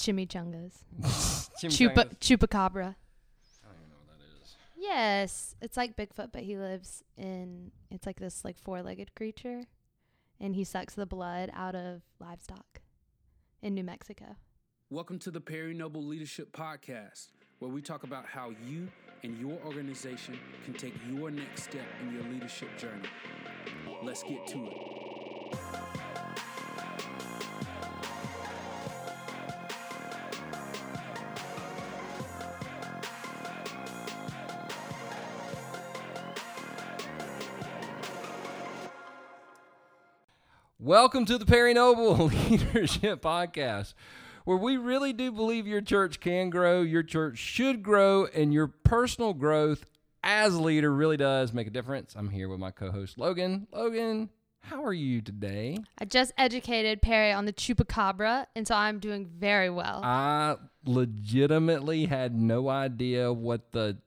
chimichangas. Chimichangas. Chupa chupacabra. I don't even know what that is. Yes, it's like Bigfoot, but he lives in. It's like this like four-legged creature, and he sucks the blood out of livestock in New Mexico. Welcome to the Perry Noble Leadership Podcast, where we talk about how you and your organization can take your next step in your leadership journey. Let's get to it. Welcome to the Perry Noble Leadership Podcast, where we really do believe your church can grow, your church should grow, and your personal growth as a leader really does make a difference. I'm here with my co host, Logan. Logan, how are you today? I just educated Perry on the chupacabra, and so I'm doing very well. I legitimately had no idea what the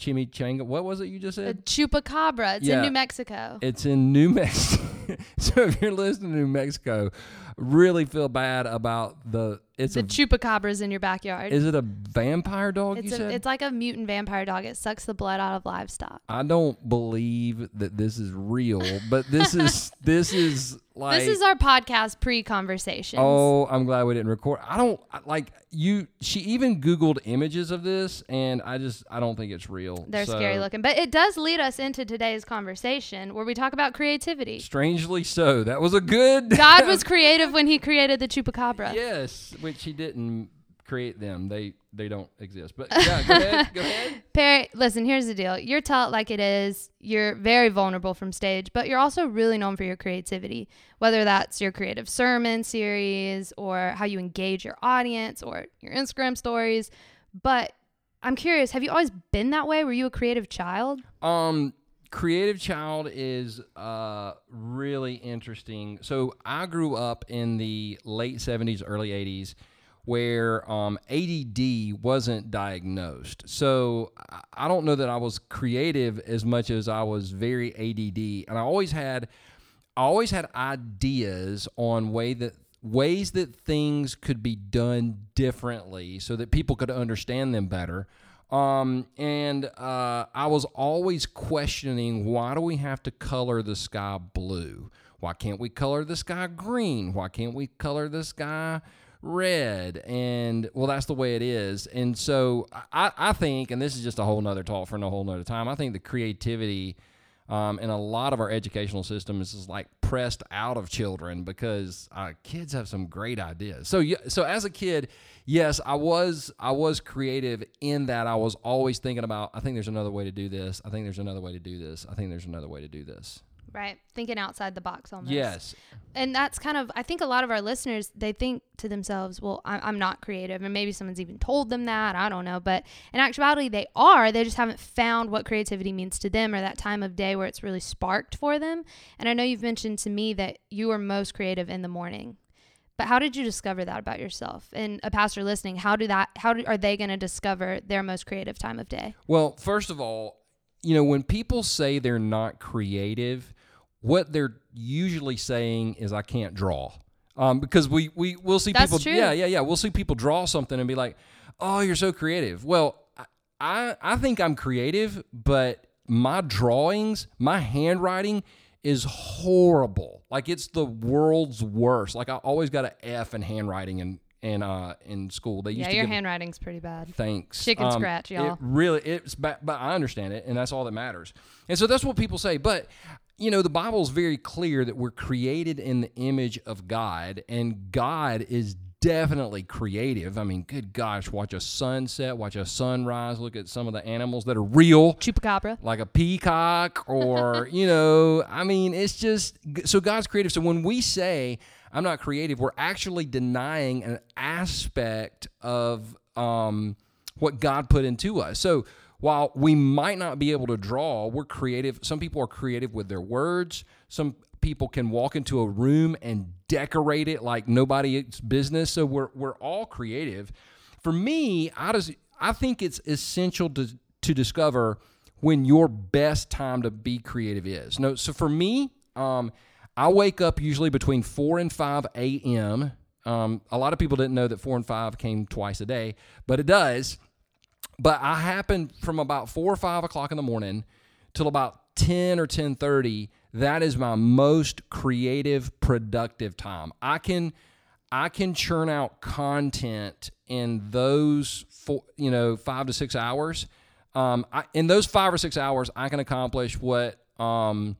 chimichanga, what was it you just a said? chupacabra. It's in New Mexico. It's in New Mexico. so if you're listening to New Mexico, really feel bad about the. It's the a. chupacabra's in your backyard. Is it a vampire dog? it's you a, said. it's like a mutant vampire dog. It sucks the blood out of livestock. I don't believe that this is real, but this is this is like. this is our podcast pre-conversation. Oh, I'm glad we didn't record. I don't like you. She even Googled images of this, and I just I don't think it's real. They're So, scary looking, but it does lead us into today's conversation where we talk about creativity. Strangely so, that was a good. God was creative when He created the chupacabra. yes, which he didn't create them. They they don't exist. But yeah, go ahead. Go ahead. Perry, listen, here's the deal. You're tell it like it is. You're very vulnerable from stage, but you're also really known for your creativity, whether that's your creative sermon series or how you engage your audience or your Instagram stories. But I'm curious, have you always been that way? Were you a creative child? Um, creative child is uh really interesting. So I grew up in the late '70s, early '80s, where um, ADD wasn't diagnosed. So I- don't know that I was creative as much as I was very ADD, and I always had, I always had ideas on way that ways that things could be done differently so that people could understand them better. Um, and uh, I was always questioning why do we have to color the sky blue? Why can't we color the sky green? Why can't we color the sky red? And well, that's the way it is. And so I, I think, and this is just a whole nother talk for a whole nother time, I think the creativity um, in a lot of our educational systems is like pressed out of children because uh, kids have some great ideas. So so as a kid, yes, I was I was creative in that I was always thinking about. I think there's another way to do this. I think there's another way to do this. I think there's another way to do this. Right. Thinking outside the box almost. Yes, and that's kind of i think a lot of our listeners they think to themselves well I, i'm not creative and maybe someone's even told them that i don't know but in actuality they are. They just haven't found what creativity means to them or that time of day where it's really sparked for them. And i know you've mentioned to me that you are most creative in the morning. But how did you discover that about yourself? And a pastor listening how do that how do, are they going to discover their most creative time of day? Well, first of all, you know, when people say they're not creative, what they're usually saying is I can't draw. Um, because we we we'll see That's people true. yeah, yeah, yeah. We'll see people draw something and be like, "Oh, you're so creative." Well, I I think I'm creative, but my drawings, my handwriting is horrible. Like it's the world's worst. Like I always got an F in handwriting in in uh in school. They used yeah your give handwriting's pretty bad thanks. Chicken scratch, y'all. It really, it's ba- but I understand it, and that's all that matters. And so that's what people say. But you know, the Bible is very clear that we're created in the image of God, and God is definitely creative. I mean, good gosh, watch a sunset, watch a sunrise, look at some of the animals that are real chupacabra like a peacock or you know i mean it's just so god's creative so when we say i'm not creative. We're actually denying an aspect of um, what god put into us. So while we might not be able to draw we're creative. Some people are creative with their words. Some people can walk into a room and decorate it like nobody's business. So we're, we're all creative. For me i just i think it's essential to to discover when your best time to be creative is. No, so for me, um, I wake up usually between 4 and 5 a.m. Um, a lot of people didn't know that four and five came twice a day, but it does. But I happen from about four or five o'clock in the morning till about ten or ten thirty. That is my most creative, productive time. I can I can churn out content in those four, you know, five to six hours. Um, I, in those five or six hours, I can accomplish what um,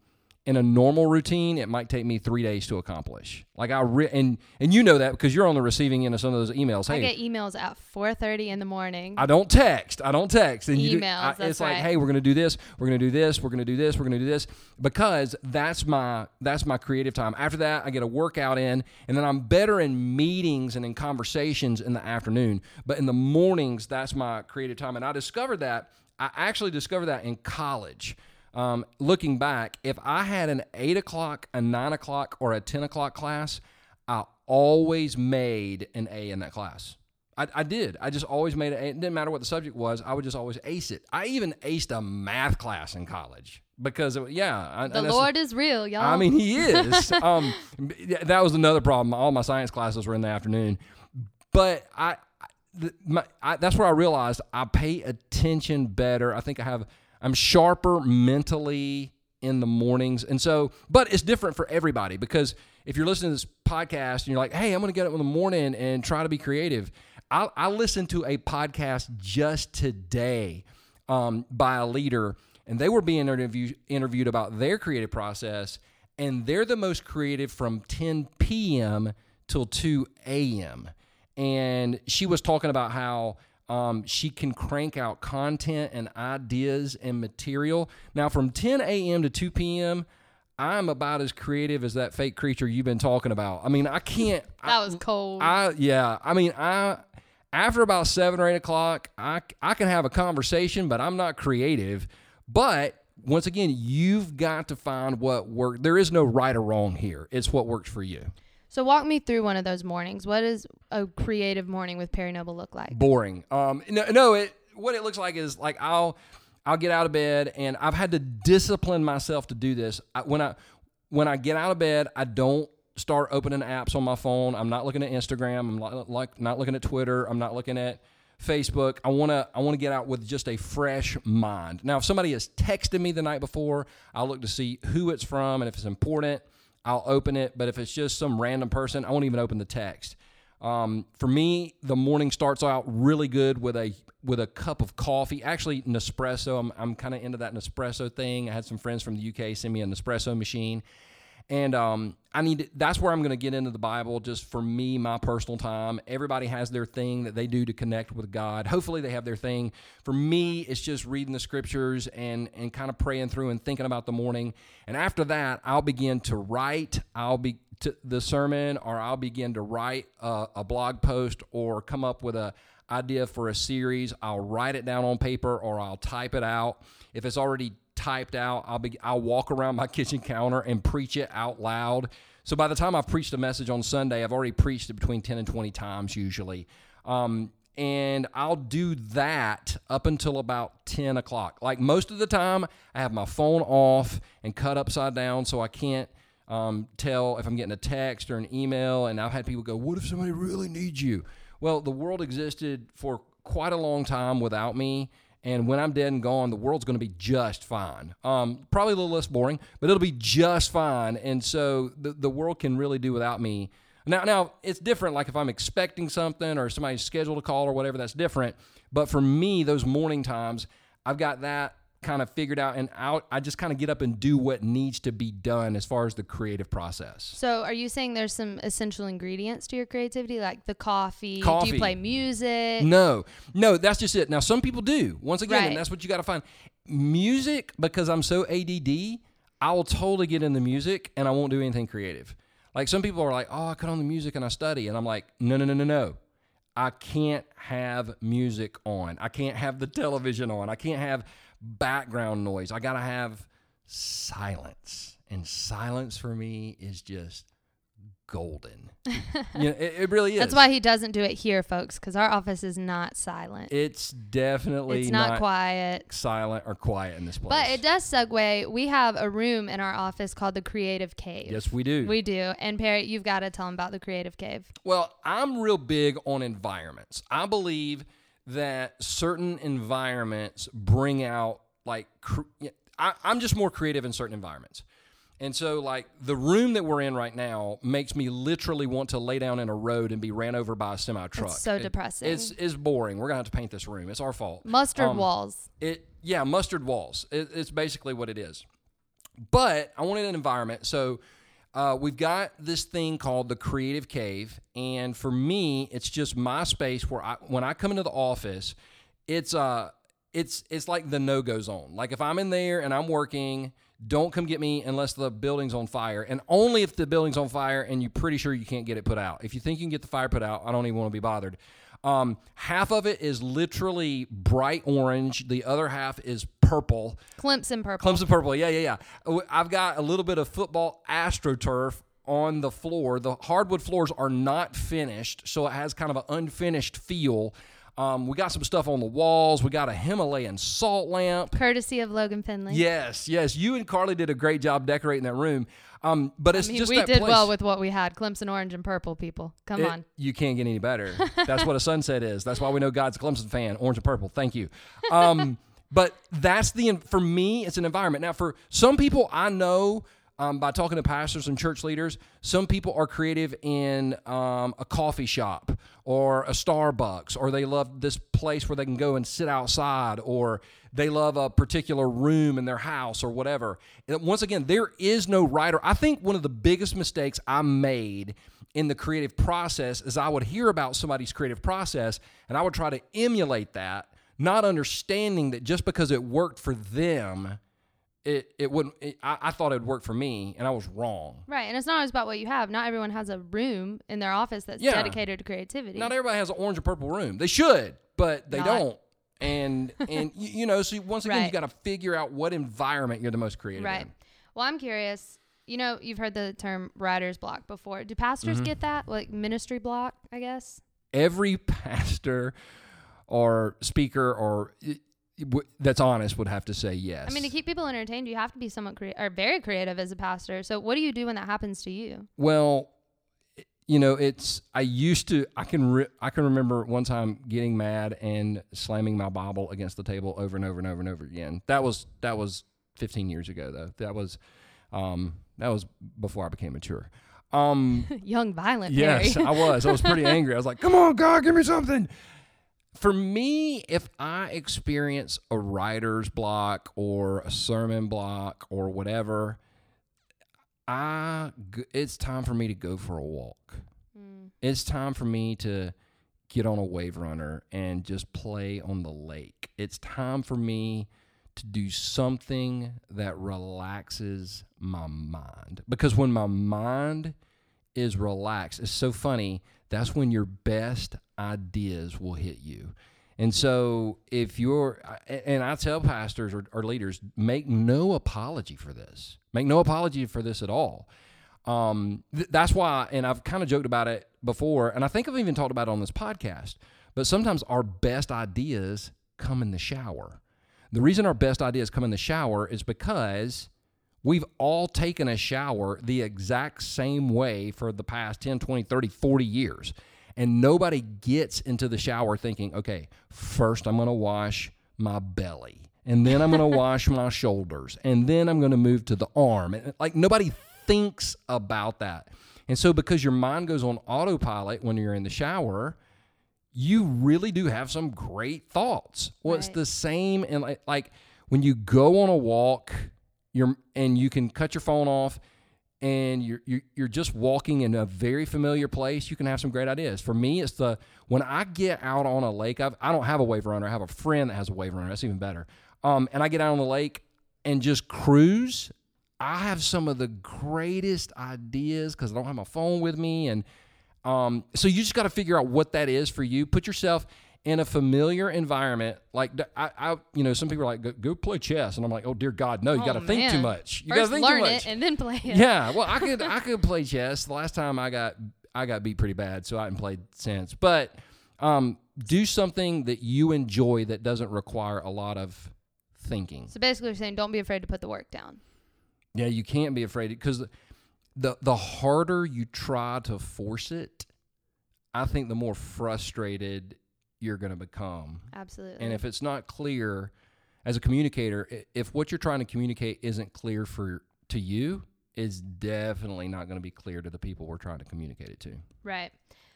in a normal routine it might take me three days to accomplish. Like I re- and and you know that because you're on the receiving end of some of those emails. Hey, I get emails at 4:30 in the morning. I don't text. I don't text. And you do- Emails, I- it's like, hey, we're gonna do this. We're gonna do this. We're gonna do this. We're gonna do this because that's my that's my creative time. After that, I get a workout in, and then I'm better in meetings and in conversations in the afternoon. But in the mornings, that's my creative time. And I discovered that. I actually discovered that in college. Um, looking back, if I had an eight o'clock, a nine o'clock, or a ten o'clock class, I always made an A in that class. I, I did. I just always made it. It didn't matter what the subject was. I would just always ace it. I even aced a math class in college because, it, yeah. I- the Lord is real, y'all. I mean, he is. um, that was another problem. All my science classes were in the afternoon, but I, I- the, my, I, that's where I realized I pay attention better. I think I have. I'm sharper mentally in the mornings, and so. But it's different for everybody because if you're listening to this podcast and you're like, "Hey, I'm going to get up in the morning and try to be creative," I, I listened to a podcast just today um, by a leader, and they were being interview, interviewed about their creative process, and they're the most creative from 10 p.m. till 2 a.m. And she was talking about how um, she can crank out content and ideas and material. Now, from 10 a.m. to 2 p.m., I'm about as creative as that fake creature you've been talking about. I mean, I can't. that was cold. I yeah. I mean, I after about seven or eight o'clock, I I can have a conversation, but I'm not creative. But once again, you've got to find what works. There is no right or wrong here. It's what works for you. So walk me through one of those mornings. What does a creative morning with Perry Noble look like? boring. Um, no, no. It what it looks like is like I'll I'll get out of bed, and I've had to discipline myself to do this. I, when I when I get out of bed, I don't start opening apps on my phone. I'm not looking at Instagram. I'm not like not looking at Twitter. I'm not looking at Facebook. I want to I want to get out with just a fresh mind. Now, if somebody has texted me the night before, I'll look to see who it's from and if it's important, I'll open it. But if it's just some random person, I won't even open the text. Um, for me, the morning starts out really good with a with a cup of coffee. Actually, Nespresso. I'm I'm kind of into that Nespresso thing. I had some friends from the UK send me a Nespresso machine, and um, I need. That's where I'm going to get into the Bible. Just for me, my personal time. Everybody has their thing that they do to connect with God. Hopefully, they have their thing. For me, it's just reading the scriptures and and kind of praying through and thinking about the morning. And after that, I'll begin to write. I'll be the sermon, or I'll begin to write a, a blog post, or come up with a idea for a series. I'll write it down on paper, or I'll type it out. If it's already typed out, I'll be I'll walk around my kitchen counter and preach it out loud. So by the time I've preached a message on Sunday, I've already preached it between ten and twenty times usually. Um, and I'll do that up until about 10 o'clock. Like most of the time, I have my phone off and cut upside down so I can't um, tell if I'm getting a text or an email. And I've had people go, What if somebody really needs you? Well, the world existed for quite a long time without me. And when I'm dead and gone, the world's going to be just fine. Um, probably a little less boring, but it'll be just fine. And so the, the world can really do without me. Now, now it's different. Like if I'm expecting something or somebody's scheduled a call or whatever, that's different. But for me, those morning times, I've got that kind of figured out, and out. I just kind of get up and do what needs to be done as far as the creative process. So, are you saying there's some essential ingredients to your creativity, like the coffee? coffee. Do you play music? No, no, that's just it. Now, some people do. Once again, Right. and that's what you got to find. Music, because I'm so ADD, I will totally get in the music and I won't do anything creative. Like some people are like, oh, I cut on the music and I study. And I'm like, no, no, no, no, no. I can't have music on. I can't have the television on. I can't have background noise. I got to have silence. And silence for me is just golden. you know, it, it really is. That's why he doesn't do it here, folks, because our office is not silent. it's definitely it's not, quiet. silent or quiet in this place. But it does segue. We have a room in our office called the Creative Cave. Yes, we do. We do. And Perry, you've got to tell them about the Creative Cave. Well, I'm real big on environments. I believe that certain environments bring out like cr- I, I'm just more creative in certain environments. And so, like the room that we're in right now makes me literally want to lay down in a road and be ran over by a semi truck. so depressing. It's it's boring. We're gonna have to paint this room. It's our fault. Mustard Um, walls. It yeah, mustard walls. It, it's basically what it is. But I wanted an environment. So uh, we've got this thing called the Creative Cave, and for me, it's just my space where I when I come into the office, it's uh it's it's like the no go zone. Like if I'm in there and I'm working. Don't come get me unless the building's on fire, and only if the building's on fire and you're pretty sure you can't get it put out. If you think you can get the fire put out, I don't even want to be bothered. Um, half of it is literally bright orange. The other half is purple. Clemson purple. Clemson purple. Yeah, yeah, yeah. I've got a little bit of football astroturf on the floor. The hardwood floors are not finished, so it has kind of an unfinished feel. Um, we got some stuff on the walls. We got a Himalayan salt lamp. Courtesy of Logan Finley. Yes, yes. You and Carly did a great job decorating that room. Um, but it's I mean, just we did place. well with what we had. Clemson orange and purple people. Come It- on. You can't get any better. That's what a sunset is. That's why we know God's a Clemson fan. Orange and purple. Thank you. Um, but that's the for me. It's an environment. Now, for some people, I know um, by talking to pastors and church leaders, some people are creative in um, a coffee shop or a Starbucks, or they love this place where they can go and sit outside, or they love a particular room in their house or whatever. And once again, there is no right or I think one of the biggest mistakes I made in the creative process is I would hear about somebody's creative process and I would try to emulate that, not understanding that just because it worked for them, it it wouldn't. It, I, I thought it would work for me, and I was wrong. Right. And it's not always about what you have. Not everyone has a room in their office that's Yeah. dedicated to creativity. Not everybody has an orange or purple room. They should, but they Not. don't. And and you, you know, so once again, you Right. got to figure out what environment you're the most creative right. in. Well, I'm curious. You know, you've heard the term writer's block before. Do pastors Mm-hmm. get that? Like ministry block, I guess? Every pastor or speaker or w- that's honest would have to say yes. I mean, to keep people entertained, you have to be somewhat crea- or very creative as a pastor. So, what do you do when that happens to you? Well, you know, it's I used to I can re- I can remember one time getting mad and slamming my Bible against the table over and over and over and over again. That was that was 15 years ago though. That was um that was before I became mature. Um Young, violent yes. I was. I was pretty angry. I was like, "Come on, God, give me something." For me, if I experience a writer's block or a sermon block or whatever, I it's time for me to go for a walk. Mm. It's time for me to get on a wave runner and just play on the lake. It's time for me to do something that relaxes my mind. Because when my mind is relaxed, it's so funny, that's when your best ideas will hit you. And so, if you're, and I tell pastors or, or leaders, make no apology for this. Make no apology for this at all. Um, th- that's why, and I've kind of joked about it before, and I think I've even talked about it on this podcast. But sometimes our best ideas come in the shower. The reason our best ideas come in the shower is because we've all taken a shower the exact same way for the past 10, 20, 30, 40 years. And nobody gets into the shower thinking, okay, first I'm going to wash my belly, and then I'm going to wash my shoulders, and then I'm going to move to the arm. And, Like nobody thinks about that. And so, because your mind goes on autopilot when you're in the shower, you really do have some great thoughts. Well, it's the same and like, like when you go on a walk, you're and you can cut your phone off and you're, you're you're just walking in a very familiar place, you can have some great ideas. For me, it's the when I get out on a lake, I've, I don't have a wave runner. I have a friend that has a wave runner. That's even better. Um, and I get out on the lake and just cruise. I have some of the greatest ideas because I don't have my phone with me and um, so you just got to figure out what that is for you. Put yourself in a familiar environment, like I, I you know, some people are like, go, go play chess, and I'm like, oh dear God, no, you Oh, got to think too much. You got to think learn too it much. and then play it. Yeah, well, I could I could play chess. The last time I got I got beat pretty bad, so I haven't played since. But um, do something that you enjoy that doesn't require a lot of thinking. So basically, you're saying don't be afraid to put the work down. Yeah, you can't be afraid because the the harder you try to force it, I think the more frustrated you're going to become. Absolutely. And if it's not clear as a communicator, if what you're trying to communicate isn't clear for to you, is definitely not going to be clear to the people we're trying to communicate it to. Right.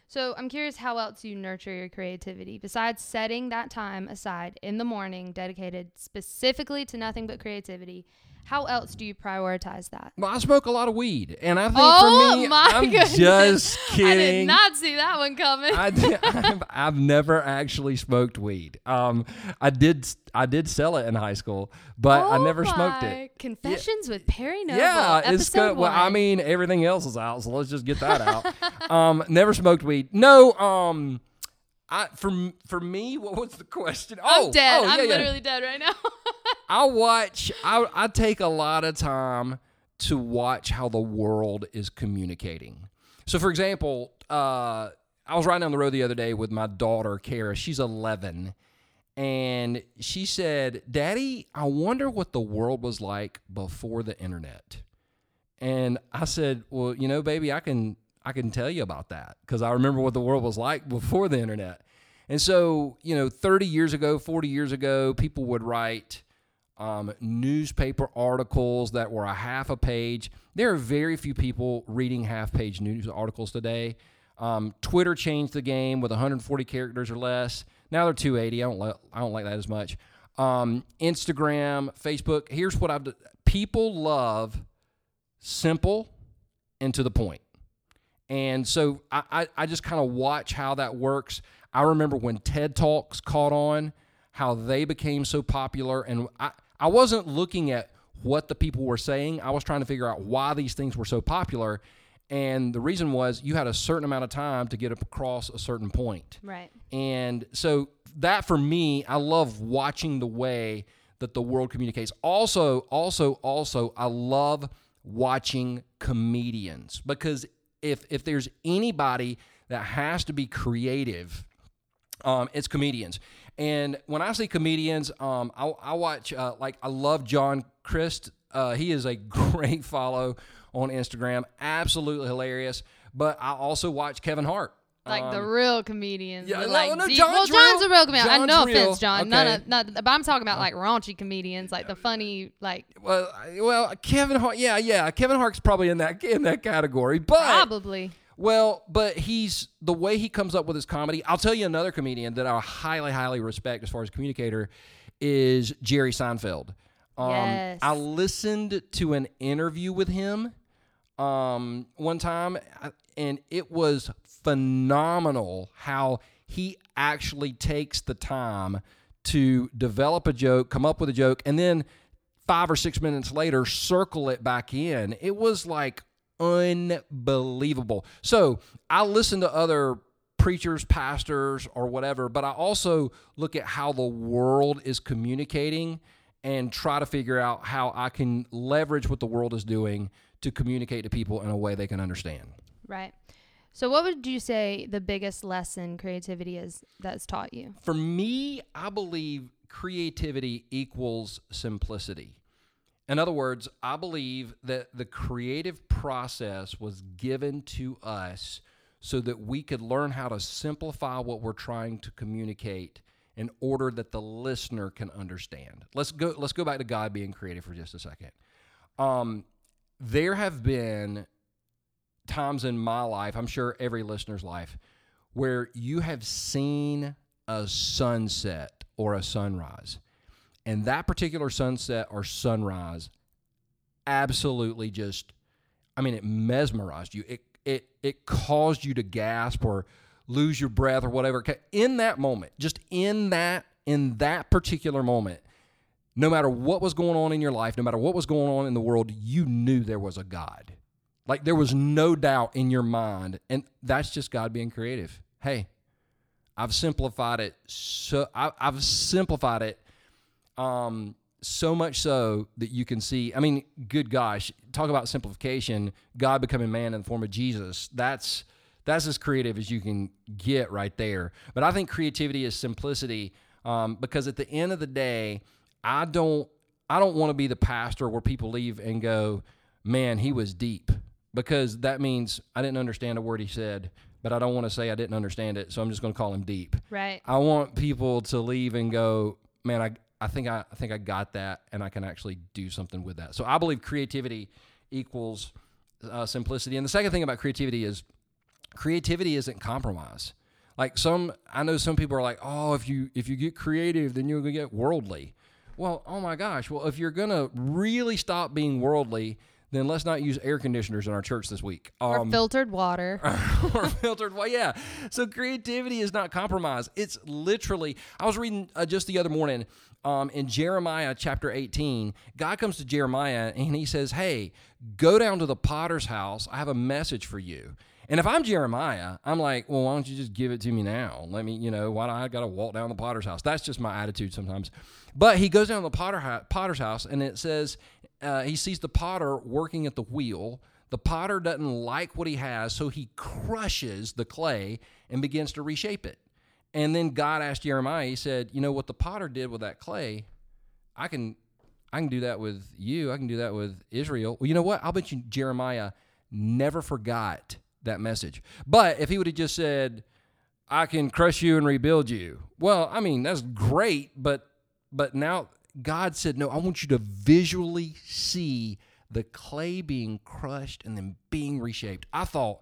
So I'm curious how else you nurture your creativity besides setting that time aside in the morning dedicated specifically to nothing but creativity. How else do you prioritize that? Well, I smoke a lot of weed, and I think oh for me, my I'm goodness. just kidding. I did not see that one coming. I did, I've, I've never actually smoked weed. Um, I did I did sell it in high school, but I Oh never smoked it. Confessions with Perry Noble. Yeah, it's episode good. Well, I mean, everything else is out, so let's just get that out. um, never smoked weed. No. Um, I for for me, what was the question? Oh, I'm dead. oh, I'm yeah, yeah. literally dead right now. I watch. I I take a lot of time to watch how the world is communicating. So, for example, uh, I was riding down the road the other day with my daughter Kara. She's 11, and she said, "Daddy, I wonder what the world was like before the internet." And I said, "Well, you know, baby, I can I can tell you about that because I remember what the world was like before the internet." And so, you know, 30 years ago, 40 years ago, people would write um, newspaper articles that were a half a page. There are very few people reading half page news articles today. Um, Twitter changed the game with 140 characters or less. Now they're 280. I don't I don't like that as much. Um, Instagram, Facebook. Here's what I've. d- People love simple and to the point. And so I, I, I just kind of watch how that works. I remember when TED Talks caught on, how they became so popular. And I, I wasn't looking at what the people were saying, I was trying to figure out why these things were so popular. And the reason was you had a certain amount of time to get across a certain point. right. And so that for me, I love watching the way that the world communicates. Also, also, also, I love watching comedians because if if there's anybody that has to be creative, um, it's comedians. And when I say comedians, um, I, I watch uh, like I love John Crist. Uh, he is a great follow on Instagram, absolutely hilarious. But I also watch Kevin Hart. Like the Um, real comedians. yeah, the, no, no, John's well, John's real. a real comedian. I John's no real. offense, John. None of, not, but I'm talking about like raunchy comedians, like the funny, like Well, well, Kevin Hart, yeah, yeah, Kevin Hart's probably in that in that category, but probably. well, but he's the way he comes up with his comedy. I'll tell you another comedian that I highly, highly respect as far as communicator is Jerry Seinfeld. Um, Yes. I listened to an interview with him um, one time, and it was phenomenal how he actually takes the time to develop a joke, come up with a joke, and then five or six minutes later circle it back in. It was like unbelievable. So I listen to other preachers, pastors, or whatever, but I also look at how the world is communicating and try to figure out how I can leverage what the world is doing to communicate to people in a way they can understand. Right. So, what would you say the biggest lesson creativity is that's taught you? For me, I believe creativity equals simplicity. In other words, I believe that the creative process was given to us so that we could learn how to simplify what we're trying to communicate in order that the listener can understand. Let's go let's go back to God being creative for just a second. Um, there have been times in my life, I'm sure every listener's life, where you have seen a sunset or a sunrise. And that particular sunset or sunrise absolutely just I mean it mesmerized you. It it it caused you to gasp or lose your breath or whatever. In that moment, just in that in that particular moment, no matter what was going on in your life, no matter what was going on in the world, you knew there was a God. Like there was no doubt in your mind. And that's just God being creative. Hey, I've simplified it so I, I've simplified it um, so much so that you can see. I mean, good gosh, talk about simplification. God becoming man in the form of Jesus. That's that's as creative as you can get right there. But I think creativity is simplicity um, because at the end of the day, I don't I don't want to be the pastor where people leave and go, man, he was deep because that means I didn't understand a word he said, but I don't want to say I didn't understand it, so I'm just going to call him deep. Right. I want people to leave and go, man, I I think I, I think I got that, and I can actually do something with that. So I believe creativity equals uh, simplicity. And the second thing about creativity is creativity isn't compromise. Like some, I know some people are like, oh, if you if you get creative, then you're gonna get worldly. Well, oh my gosh. Well, if you're gonna really stop being worldly, then let's not use air conditioners in our church this week. or filtered water. or filtered well yeah so creativity is not compromised. it's literally i was reading uh, just the other morning um, in jeremiah chapter 18 god comes to jeremiah and he says hey go down to the potter's house i have a message for you and if I'm Jeremiah, I'm like, well, why don't you just give it to me now? Let me, you know, why do I got to walk down the potter's house? That's just my attitude sometimes. But he goes down to the potter potter's house, and it says uh, he sees the potter working at the wheel. The potter doesn't like what he has, so he crushes the clay and begins to reshape it. And then God asked Jeremiah, he said, You know what the potter did with that clay? I can I can do that with you. I can do that with Israel. Well, you know what? I'll bet you Jeremiah never forgot that message. But if he would have just said, I can crush you and rebuild you. Well, I mean, that's great, but but now God said, "No, I want you to visually see the clay being crushed and then being reshaped." I thought,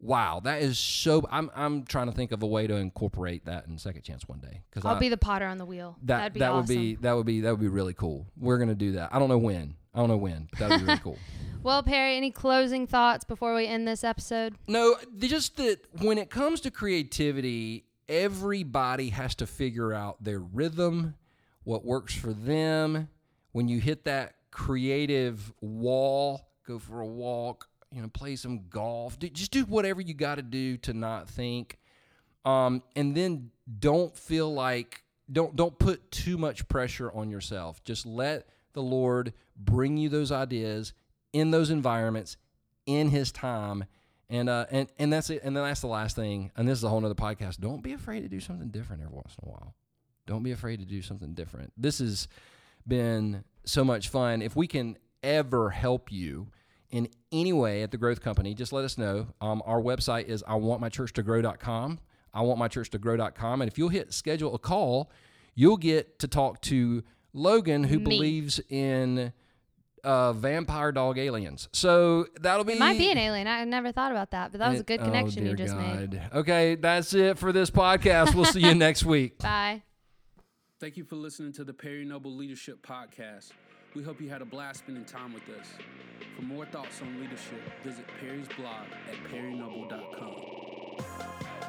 "Wow, that is so I'm I'm trying to think of a way to incorporate that in Second Chance one day cuz I'll I, be the potter on the wheel. That That'd be that awesome. would be that would be that would be really cool. We're going to do that. I don't know when. I don't know when, but that would be really cool. Well, Perry, any closing thoughts before we end this episode? No, just that when it comes to creativity, everybody has to figure out their rhythm, what works for them. When you hit that creative wall, go for a walk, you know, play some golf. Do, just do whatever you got to do to not think. Um, and then don't feel like don't don't put too much pressure on yourself. Just let the Lord bring you those ideas in those environments in his time. And uh, and and that's it. And then that's the last thing. And this is a whole other podcast. Don't be afraid to do something different every once in a while. Don't be afraid to do something different. This has been so much fun. If we can ever help you in any way at the Growth Company, just let us know. Um, our website is I want my church to grow.com. I want my church to grow.com. And if you'll hit schedule a call, you'll get to talk to Logan, who Me. believes in uh, vampire dog aliens. So that'll be. It might be an alien. I never thought about that, but that was a good oh, connection you dear just made. Okay, that's it for this podcast. We'll see you next week. Bye. Thank you for listening to the Perry Noble Leadership Podcast. We hope you had a blast spending time with us. For more thoughts on leadership, visit Perry's blog at perrynoble.com.